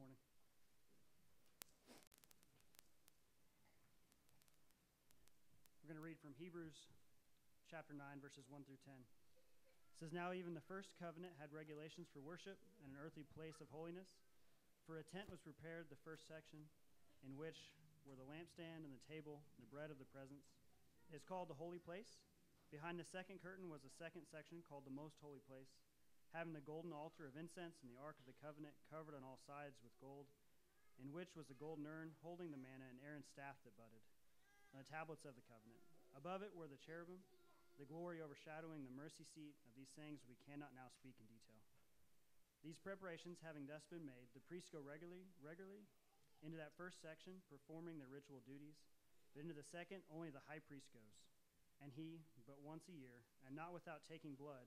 morning. We're going to read from Hebrews chapter 9, verses 1 through 10. It says, Now even the first covenant had regulations for worship and an earthly place of holiness. For a tent was prepared, the first section, in which were the lampstand and the table and the bread of the presence. It is called the holy place. Behind the second curtain was a second section called the most holy place, having the golden altar of incense and the ark of the covenant covered on all sides with gold, in which was a golden urn holding the manna and Aaron's staff that budded, and the tablets of the covenant. Above it were the cherubim, the glory overshadowing the mercy seat. Of these things we cannot now speak in detail. These preparations having thus been made, the priests go regularly, regularly into that first section, performing their ritual duties. But into the second, only the high priest goes, and he but once a year, and not without taking blood,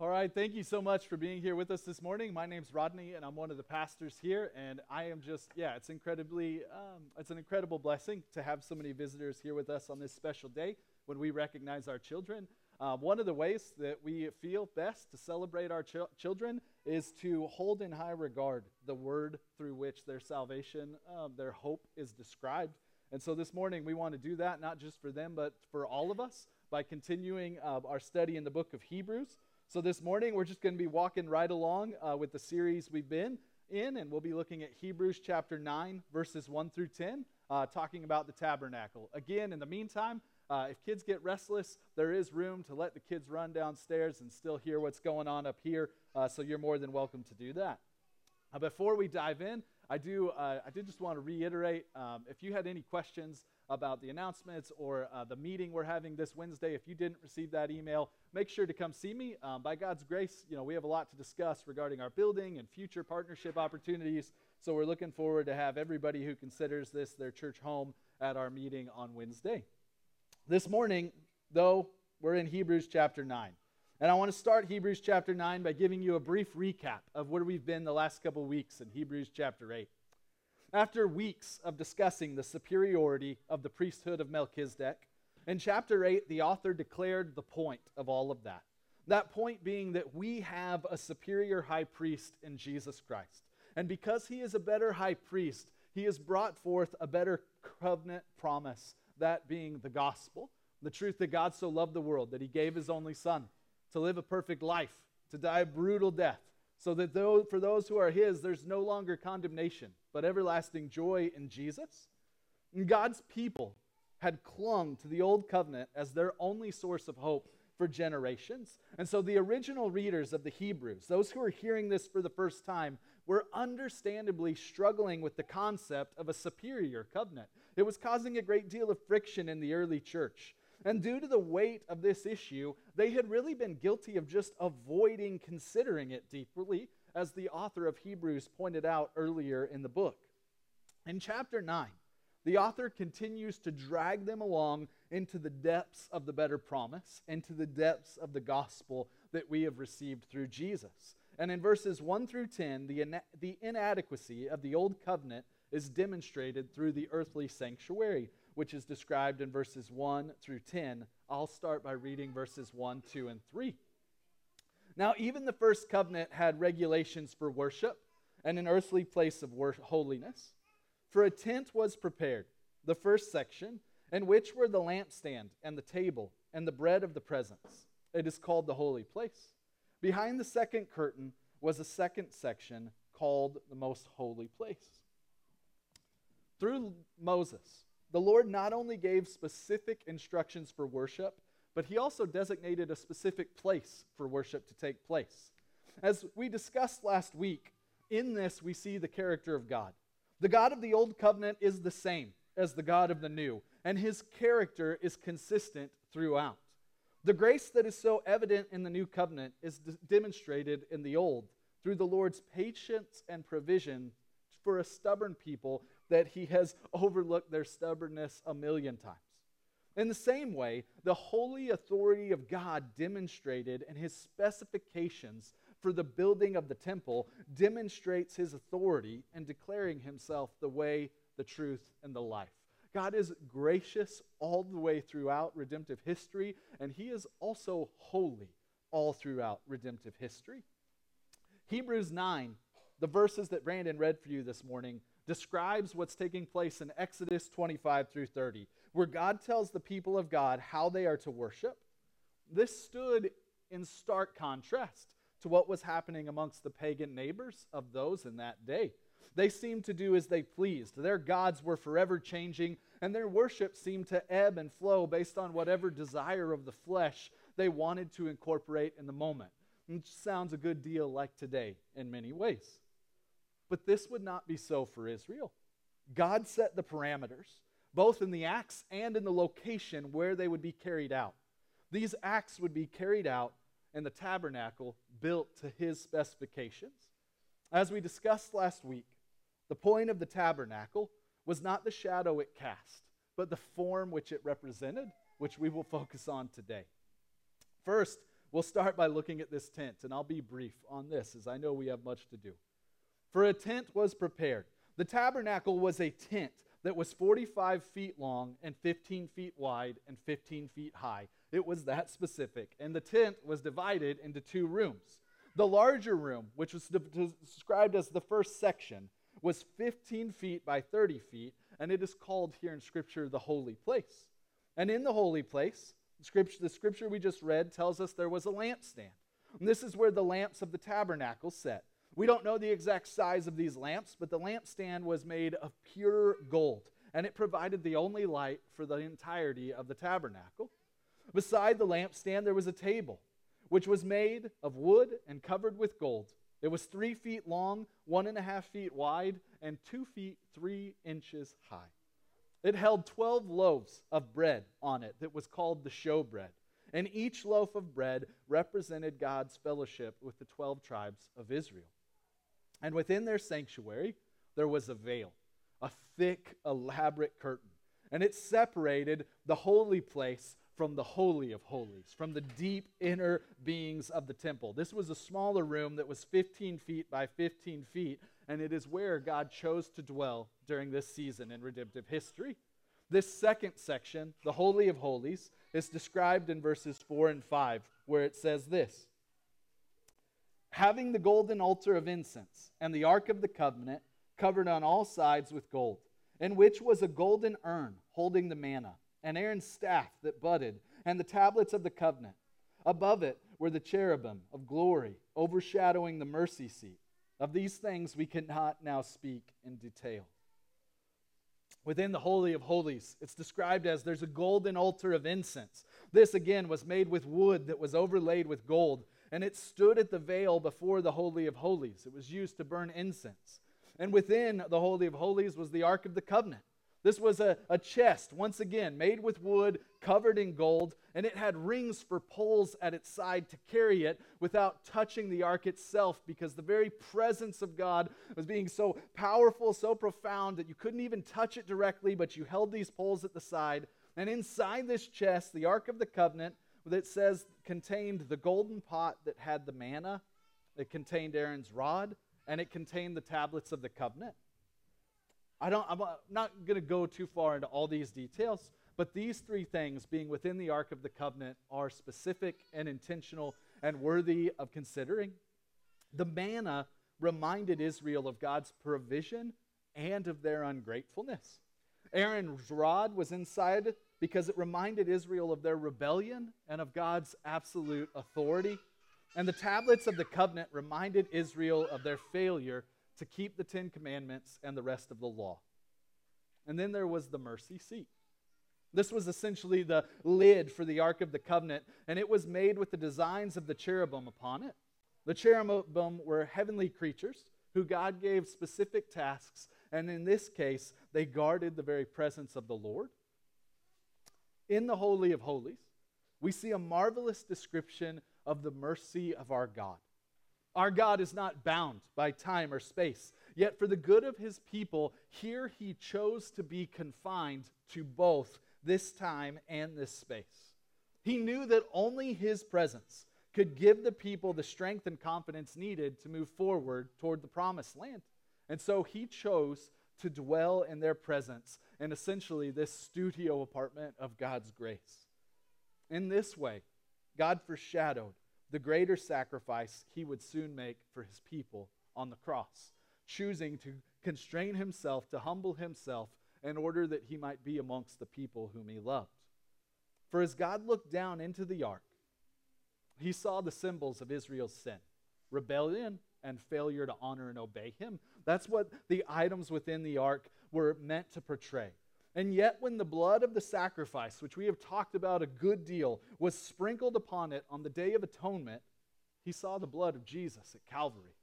All right, thank you so much for being here with us this morning. My name's Rodney, and I'm one of the pastors here. And I am just, yeah, it's incredibly, um, it's an incredible blessing to have so many visitors here with us on this special day when we recognize our children. Uh, one of the ways that we feel best to celebrate our ch- children is to hold in high regard the word through which their salvation, um, their hope is described. And so this morning we want to do that not just for them, but for all of us by continuing uh, our study in the book of Hebrews. So this morning we're just going to be walking right along uh, with the series we've been in, and we'll be looking at Hebrews chapter 9, verses 1 through 10, uh, talking about the tabernacle. Again, in the meantime, uh, if kids get restless, there is room to let the kids run downstairs and still hear what's going on up here, uh, so you're more than welcome to do that. Uh, before we dive in, I do, uh, I did just want to reiterate um, if you had any questions about the announcements or uh, the meeting we're having this Wednesday, if you didn't receive that email, make sure to come see me. Um, by God's grace, you know, we have a lot to discuss regarding our building and future partnership opportunities. So we're looking forward to have everybody who considers this their church home at our meeting on Wednesday. This morning, though, we're in Hebrews chapter 9. And I want to start Hebrews chapter 9 by giving you a brief recap of where we've been the last couple weeks in Hebrews chapter 8. After weeks of discussing the superiority of the priesthood of Melchizedek, in chapter 8, the author declared the point of all of that. That point being that we have a superior high priest in Jesus Christ. And because he is a better high priest, he has brought forth a better covenant promise, that being the gospel, the truth that God so loved the world that he gave his only son to live a perfect life, to die a brutal death, so that though, for those who are his, there's no longer condemnation, but everlasting joy in Jesus. And God's people had clung to the old covenant as their only source of hope for generations. And so the original readers of the Hebrews, those who are hearing this for the first time, were understandably struggling with the concept of a superior covenant. It was causing a great deal of friction in the early church. And due to the weight of this issue, they had really been guilty of just avoiding considering it deeply, as the author of Hebrews pointed out earlier in the book. In chapter 9, the author continues to drag them along into the depths of the better promise, into the depths of the gospel that we have received through Jesus. And in verses 1 through 10, the, ina- the inadequacy of the old covenant is demonstrated through the earthly sanctuary, which is described in verses 1 through 10. I'll start by reading verses 1, 2, and 3. Now, even the first covenant had regulations for worship and an earthly place of holiness. For a tent was prepared, the first section, in which were the lampstand and the table and the bread of the presence. It is called the holy place. Behind the second curtain was a second section called the most holy place. Through Moses, the Lord not only gave specific instructions for worship, but he also designated a specific place for worship to take place. As we discussed last week, in this we see the character of God. The God of the Old Covenant is the same as the God of the New, and his character is consistent throughout. The grace that is so evident in the New Covenant is d- demonstrated in the Old through the Lord's patience and provision for a stubborn people that he has overlooked their stubbornness a million times. In the same way, the holy authority of God demonstrated in his specifications for the building of the temple demonstrates his authority in declaring himself the way, the truth, and the life. God is gracious all the way throughout redemptive history, and he is also holy all throughout redemptive history. Hebrews 9, the verses that Brandon read for you this morning, describes what's taking place in Exodus 25 through 30, where God tells the people of God how they are to worship. This stood in stark contrast to what was happening amongst the pagan neighbors of those in that day. They seemed to do as they pleased. Their gods were forever changing, and their worship seemed to ebb and flow based on whatever desire of the flesh they wanted to incorporate in the moment. Which sounds a good deal like today in many ways. But this would not be so for Israel. God set the parameters, both in the acts and in the location where they would be carried out. These acts would be carried out in the tabernacle built to his specifications. As we discussed last week, the point of the tabernacle was not the shadow it cast, but the form which it represented, which we will focus on today. First, we'll start by looking at this tent, and I'll be brief on this as I know we have much to do. For a tent was prepared. The tabernacle was a tent that was 45 feet long and 15 feet wide and 15 feet high. It was that specific. And the tent was divided into two rooms. The larger room, which was described as the first section, was 15 feet by 30 feet, and it is called here in Scripture the holy place. And in the holy place, scripture, the scripture we just read tells us there was a lampstand. And this is where the lamps of the tabernacle set. We don't know the exact size of these lamps, but the lampstand was made of pure gold, and it provided the only light for the entirety of the tabernacle. Beside the lampstand, there was a table, which was made of wood and covered with gold. It was three feet long, one and a half feet wide, and two feet three inches high. It held 12 loaves of bread on it that was called the showbread. And each loaf of bread represented God's fellowship with the 12 tribes of Israel. And within their sanctuary, there was a veil, a thick, elaborate curtain. And it separated the holy place from the Holy of Holies, from the deep inner beings of the temple. This was a smaller room that was 15 feet by 15 feet, and it is where God chose to dwell during this season in redemptive history. This second section, the Holy of Holies, is described in verses 4 and 5, where it says this having the golden altar of incense and the ark of the covenant covered on all sides with gold, in which was a golden urn holding the manna, and Aaron's staff that budded, and the tablets of the covenant. Above it were the cherubim of glory, overshadowing the mercy seat. Of these things we cannot now speak in detail. Within the Holy of Holies, it's described as there's a golden altar of incense. This, again, was made with wood that was overlaid with gold and it stood at the veil before the Holy of Holies. It was used to burn incense. And within the Holy of Holies was the Ark of the Covenant. This was a, a chest, once again, made with wood, covered in gold, and it had rings for poles at its side to carry it without touching the ark itself because the very presence of God was being so powerful, so profound that you couldn't even touch it directly, but you held these poles at the side. And inside this chest, the Ark of the Covenant, that says contained the golden pot that had the manna, it contained Aaron's rod, and it contained the tablets of the covenant. I don't, I'm not going to go too far into all these details, but these three things, being within the Ark of the Covenant, are specific and intentional and worthy of considering. The manna reminded Israel of God's provision and of their ungratefulness. Aaron's rod was inside because it reminded Israel of their rebellion and of God's absolute authority. And the tablets of the covenant reminded Israel of their failure to keep the Ten Commandments and the rest of the law. And then there was the mercy seat. This was essentially the lid for the Ark of the Covenant, and it was made with the designs of the cherubim upon it. The cherubim were heavenly creatures who God gave specific tasks, and in this case, they guarded the very presence of the Lord in the Holy of Holies, we see a marvelous description of the mercy of our God. Our God is not bound by time or space, Yet, for the good of his people, here he chose to be confined to both this time and this space. He knew that only his presence could give the people the strength and confidence needed to move forward toward the promised land. And so he chose to dwell in their presence in essentially this studio apartment of God's grace. In this way, God foreshadowed the greater sacrifice he would soon make for his people on the cross, choosing to constrain himself, to humble himself, in order that he might be amongst the people whom he loved. For as God looked down into the ark, he saw the symbols of Israel's sin rebellion and failure to honor and obey him. That's what the items within the ark were meant to portray. And yet, when the blood of the sacrifice, which we have talked about a good deal, was sprinkled upon it on the Day of Atonement, he saw the blood of Jesus at Calvary.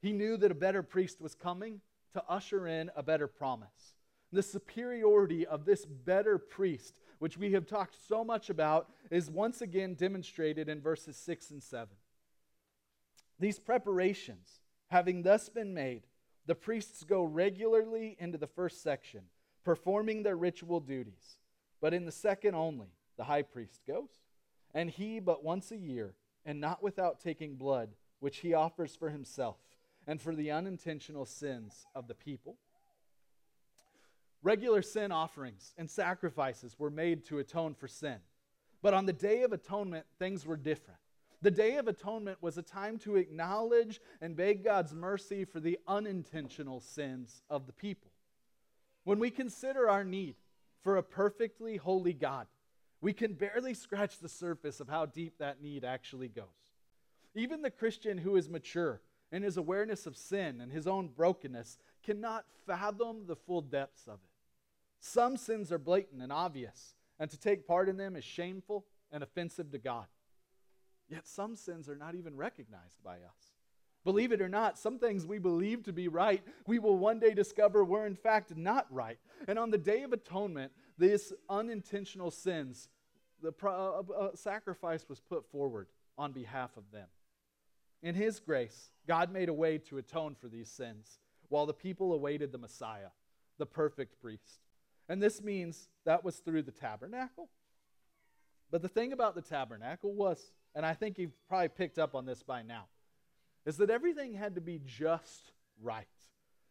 He knew that a better priest was coming to usher in a better promise. The superiority of this better priest, which we have talked so much about, is once again demonstrated in verses 6 and 7. These preparations, having thus been made, the priests go regularly into the first section, performing their ritual duties. But in the second only, the high priest goes, and he but once a year, and not without taking blood, which he offers for himself and for the unintentional sins of the people. Regular sin offerings and sacrifices were made to atone for sin. But on the Day of Atonement, things were different. The Day of Atonement was a time to acknowledge and beg God's mercy for the unintentional sins of the people. When we consider our need for a perfectly holy God, we can barely scratch the surface of how deep that need actually goes. Even the Christian who is mature in his awareness of sin and his own brokenness cannot fathom the full depths of it. Some sins are blatant and obvious, and to take part in them is shameful and offensive to God. Yet some sins are not even recognized by us. Believe it or not, some things we believe to be right, we will one day discover were in fact not right. And on the Day of Atonement, these unintentional sins, the pro- uh, uh, sacrifice was put forward on behalf of them. In His grace, God made a way to atone for these sins while the people awaited the Messiah, the perfect priest. And this means that was through the tabernacle. But the thing about the tabernacle was, and I think you've probably picked up on this by now, is that everything had to be just right.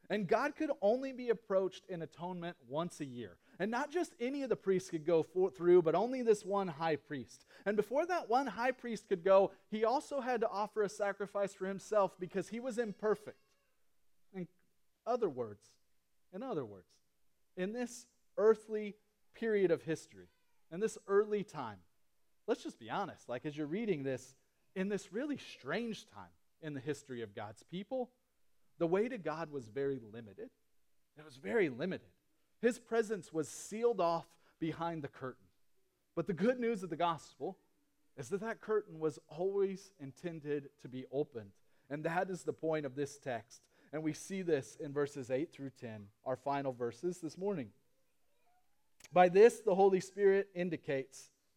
And God could only be approached in atonement once a year. And not just any of the priests could go for, through, but only this one high priest. And before that one high priest could go, he also had to offer a sacrifice for himself because he was imperfect. In other words, in other words, in this earthly period of history, in this early time, let's just be honest, like as you're reading this, in this really strange time in the history of God's people, the way to God was very limited. It was very limited. His presence was sealed off behind the curtain. But the good news of the gospel is that that curtain was always intended to be opened. And that is the point of this text. And we see this in verses 8 through 10, our final verses this morning. By this, the Holy Spirit indicates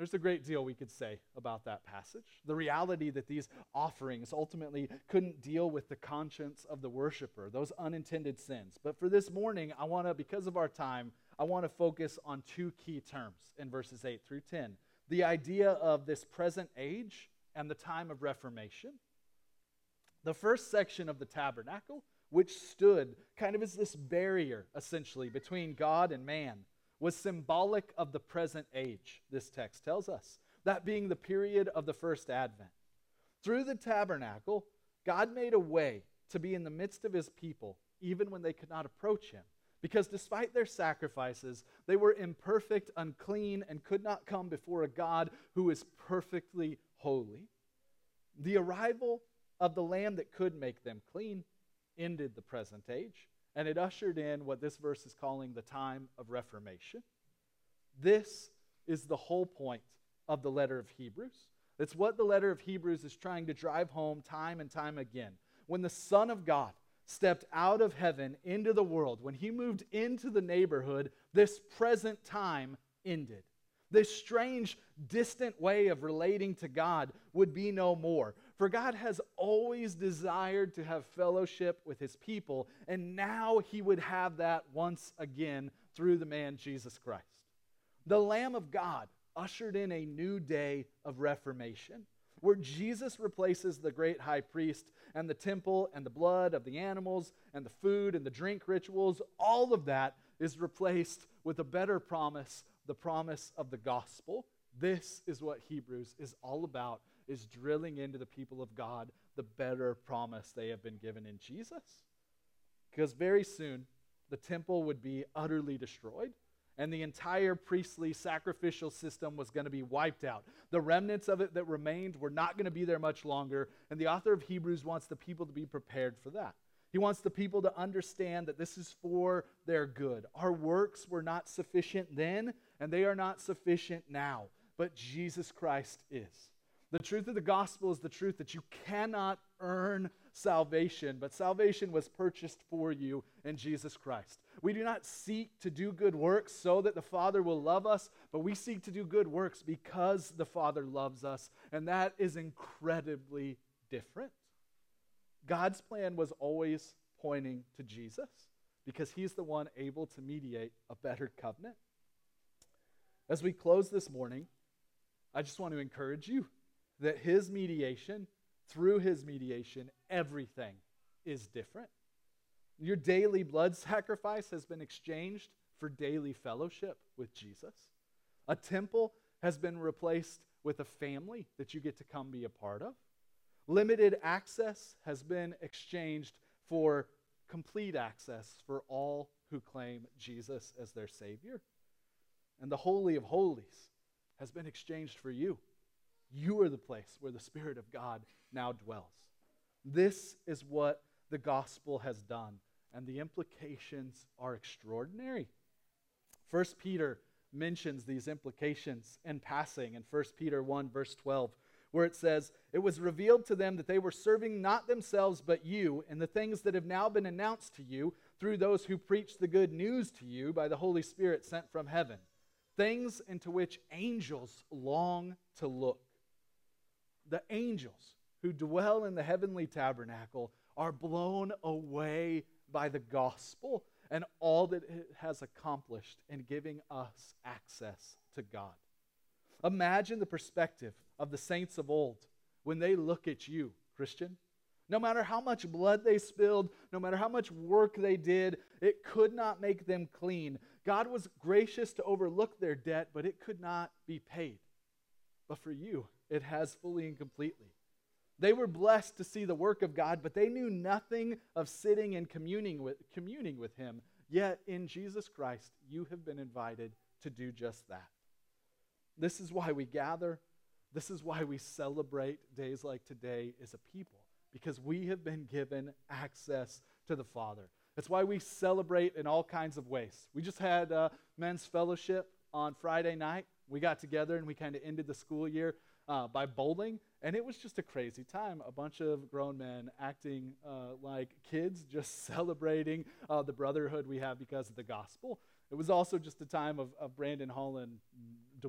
There's a great deal we could say about that passage. The reality that these offerings ultimately couldn't deal with the conscience of the worshiper, those unintended sins. But for this morning, I want to, because of our time, I want to focus on two key terms in verses 8 through 10 the idea of this present age and the time of Reformation. The first section of the tabernacle, which stood kind of as this barrier, essentially, between God and man, was symbolic of the present age, this text tells us, that being the period of the first advent. Through the tabernacle, God made a way to be in the midst of his people, even when they could not approach him. Because despite their sacrifices, they were imperfect, unclean, and could not come before a God who is perfectly holy. The arrival of the Lamb that could make them clean ended the present age, and it ushered in what this verse is calling the time of Reformation. This is the whole point of the letter of Hebrews. It's what the letter of Hebrews is trying to drive home time and time again. When the Son of God stepped out of heaven into the world, when he moved into the neighborhood, this present time ended. This strange, distant way of relating to God would be no more. For God has always desired to have fellowship with his people, and now he would have that once again through the man Jesus Christ. The Lamb of God ushered in a new day of reformation where Jesus replaces the great high priest and the temple and the blood of the animals and the food and the drink rituals. All of that is replaced with a better promise, the promise of the gospel. This is what Hebrews is all about is drilling into the people of God the better promise they have been given in Jesus. Because very soon the temple would be utterly destroyed and the entire priestly sacrificial system was going to be wiped out. The remnants of it that remained were not going to be there much longer, and the author of Hebrews wants the people to be prepared for that. He wants the people to understand that this is for their good. Our works were not sufficient then, and they are not sufficient now, but Jesus Christ is. The truth of the gospel is the truth that you cannot earn salvation, but salvation was purchased for you in Jesus Christ. We do not seek to do good works so that the Father will love us, but we seek to do good works because the Father loves us, and that is incredibly different. God's plan was always pointing to Jesus because he's the one able to mediate a better covenant. As we close this morning, I just want to encourage you that his mediation, through his mediation, everything is different. Your daily blood sacrifice has been exchanged for daily fellowship with Jesus. A temple has been replaced with a family that you get to come be a part of. Limited access has been exchanged for complete access for all who claim Jesus as their Savior. And the Holy of Holies has been exchanged for you. You are the place where the Spirit of God now dwells. This is what the gospel has done and the implications are extraordinary. First Peter mentions these implications in passing in 1 Peter 1 verse 12 where it says it was revealed to them that they were serving not themselves but you and the things that have now been announced to you through those who preach the good news to you by the Holy Spirit sent from heaven things into which angels long to look the angels who dwell in the heavenly tabernacle are blown away by the gospel and all that it has accomplished in giving us access to God. Imagine the perspective of the saints of old when they look at you, Christian. No matter how much blood they spilled, no matter how much work they did, it could not make them clean. God was gracious to overlook their debt, but it could not be paid. But for you, it has fully and completely. They were blessed to see the work of God, but they knew nothing of sitting and communing with, communing with Him. Yet in Jesus Christ, you have been invited to do just that. This is why we gather. This is why we celebrate days like today as a people, because we have been given access to the Father. That's why we celebrate in all kinds of ways. We just had uh, men's fellowship on Friday night. We got together and we kind of ended the school year uh, by bowling, and it was just a crazy time. A bunch of grown men acting uh, like kids, just celebrating uh, the brotherhood we have because of the gospel. It was also just a time of, of Brandon Holland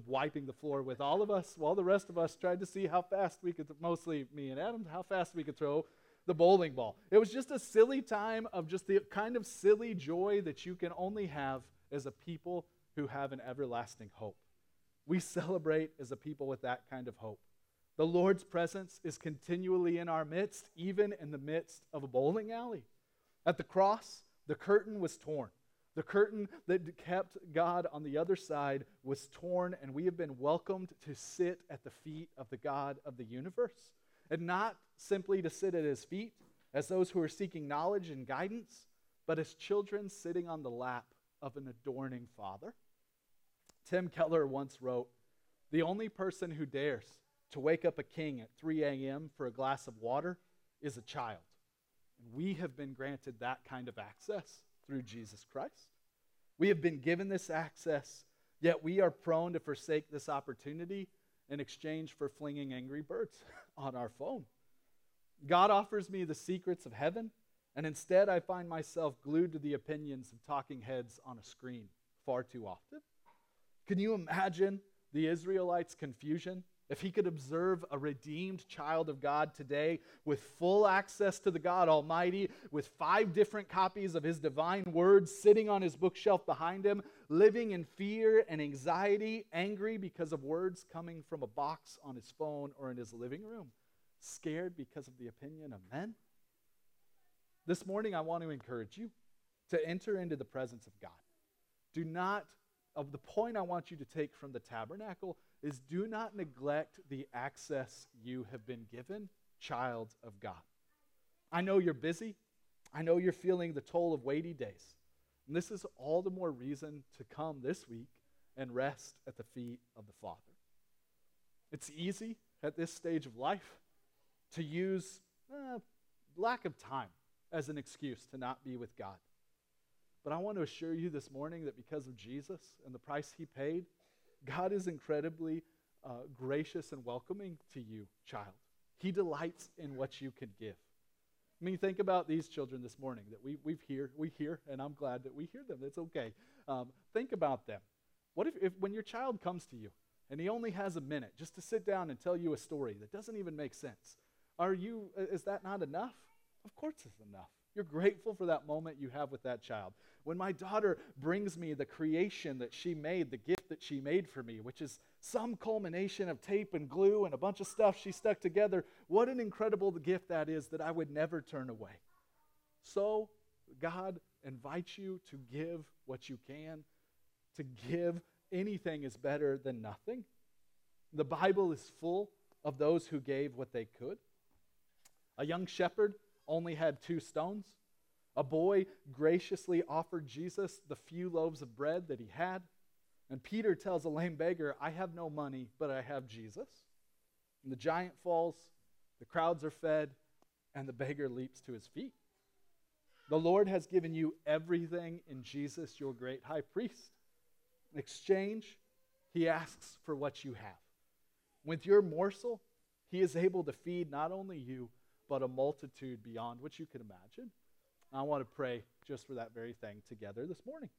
wiping the floor with all of us, while the rest of us tried to see how fast we could, mostly me and Adam, how fast we could throw the bowling ball. It was just a silly time of just the kind of silly joy that you can only have as a people who have an everlasting hope. We celebrate as a people with that kind of hope. The Lord's presence is continually in our midst, even in the midst of a bowling alley. At the cross, the curtain was torn. The curtain that kept God on the other side was torn, and we have been welcomed to sit at the feet of the God of the universe. And not simply to sit at his feet as those who are seeking knowledge and guidance, but as children sitting on the lap of an adorning Father. Tim Keller once wrote The only person who dares to wake up a king at 3 a.m. for a glass of water is a child. And we have been granted that kind of access through Jesus Christ. We have been given this access, yet we are prone to forsake this opportunity in exchange for flinging angry birds on our phone. God offers me the secrets of heaven, and instead I find myself glued to the opinions of talking heads on a screen far too often. Can you imagine the Israelites' confusion if he could observe a redeemed child of God today with full access to the God Almighty, with five different copies of his divine words sitting on his bookshelf behind him, living in fear and anxiety, angry because of words coming from a box on his phone or in his living room, scared because of the opinion of men? This morning, I want to encourage you to enter into the presence of God. Do not, of the point I want you to take from the tabernacle is do not neglect the access you have been given, child of God. I know you're busy. I know you're feeling the toll of weighty days. And this is all the more reason to come this week and rest at the feet of the Father. It's easy at this stage of life to use uh, lack of time as an excuse to not be with God. But I want to assure you this morning that because of Jesus and the price he paid, God is incredibly uh, gracious and welcoming to you, child. He delights in what you can give. I mean, think about these children this morning that we, we've hear, we hear, and I'm glad that we hear them. It's okay. Um, think about them. What if, if when your child comes to you and he only has a minute just to sit down and tell you a story that doesn't even make sense? Are you, is that not enough? Of course it's enough. You're grateful for that moment you have with that child. When my daughter brings me the creation that she made, the gift that she made for me, which is some culmination of tape and glue and a bunch of stuff she stuck together, what an incredible gift that is that I would never turn away. So, God invites you to give what you can. To give anything is better than nothing. The Bible is full of those who gave what they could. A young shepherd only had two stones. A boy graciously offered Jesus the few loaves of bread that he had. And Peter tells a lame beggar, I have no money, but I have Jesus. And the giant falls, the crowds are fed, and the beggar leaps to his feet. The Lord has given you everything in Jesus, your great high priest. In exchange, he asks for what you have. With your morsel, he is able to feed not only you, but a multitude beyond what you can imagine. I want to pray just for that very thing together this morning.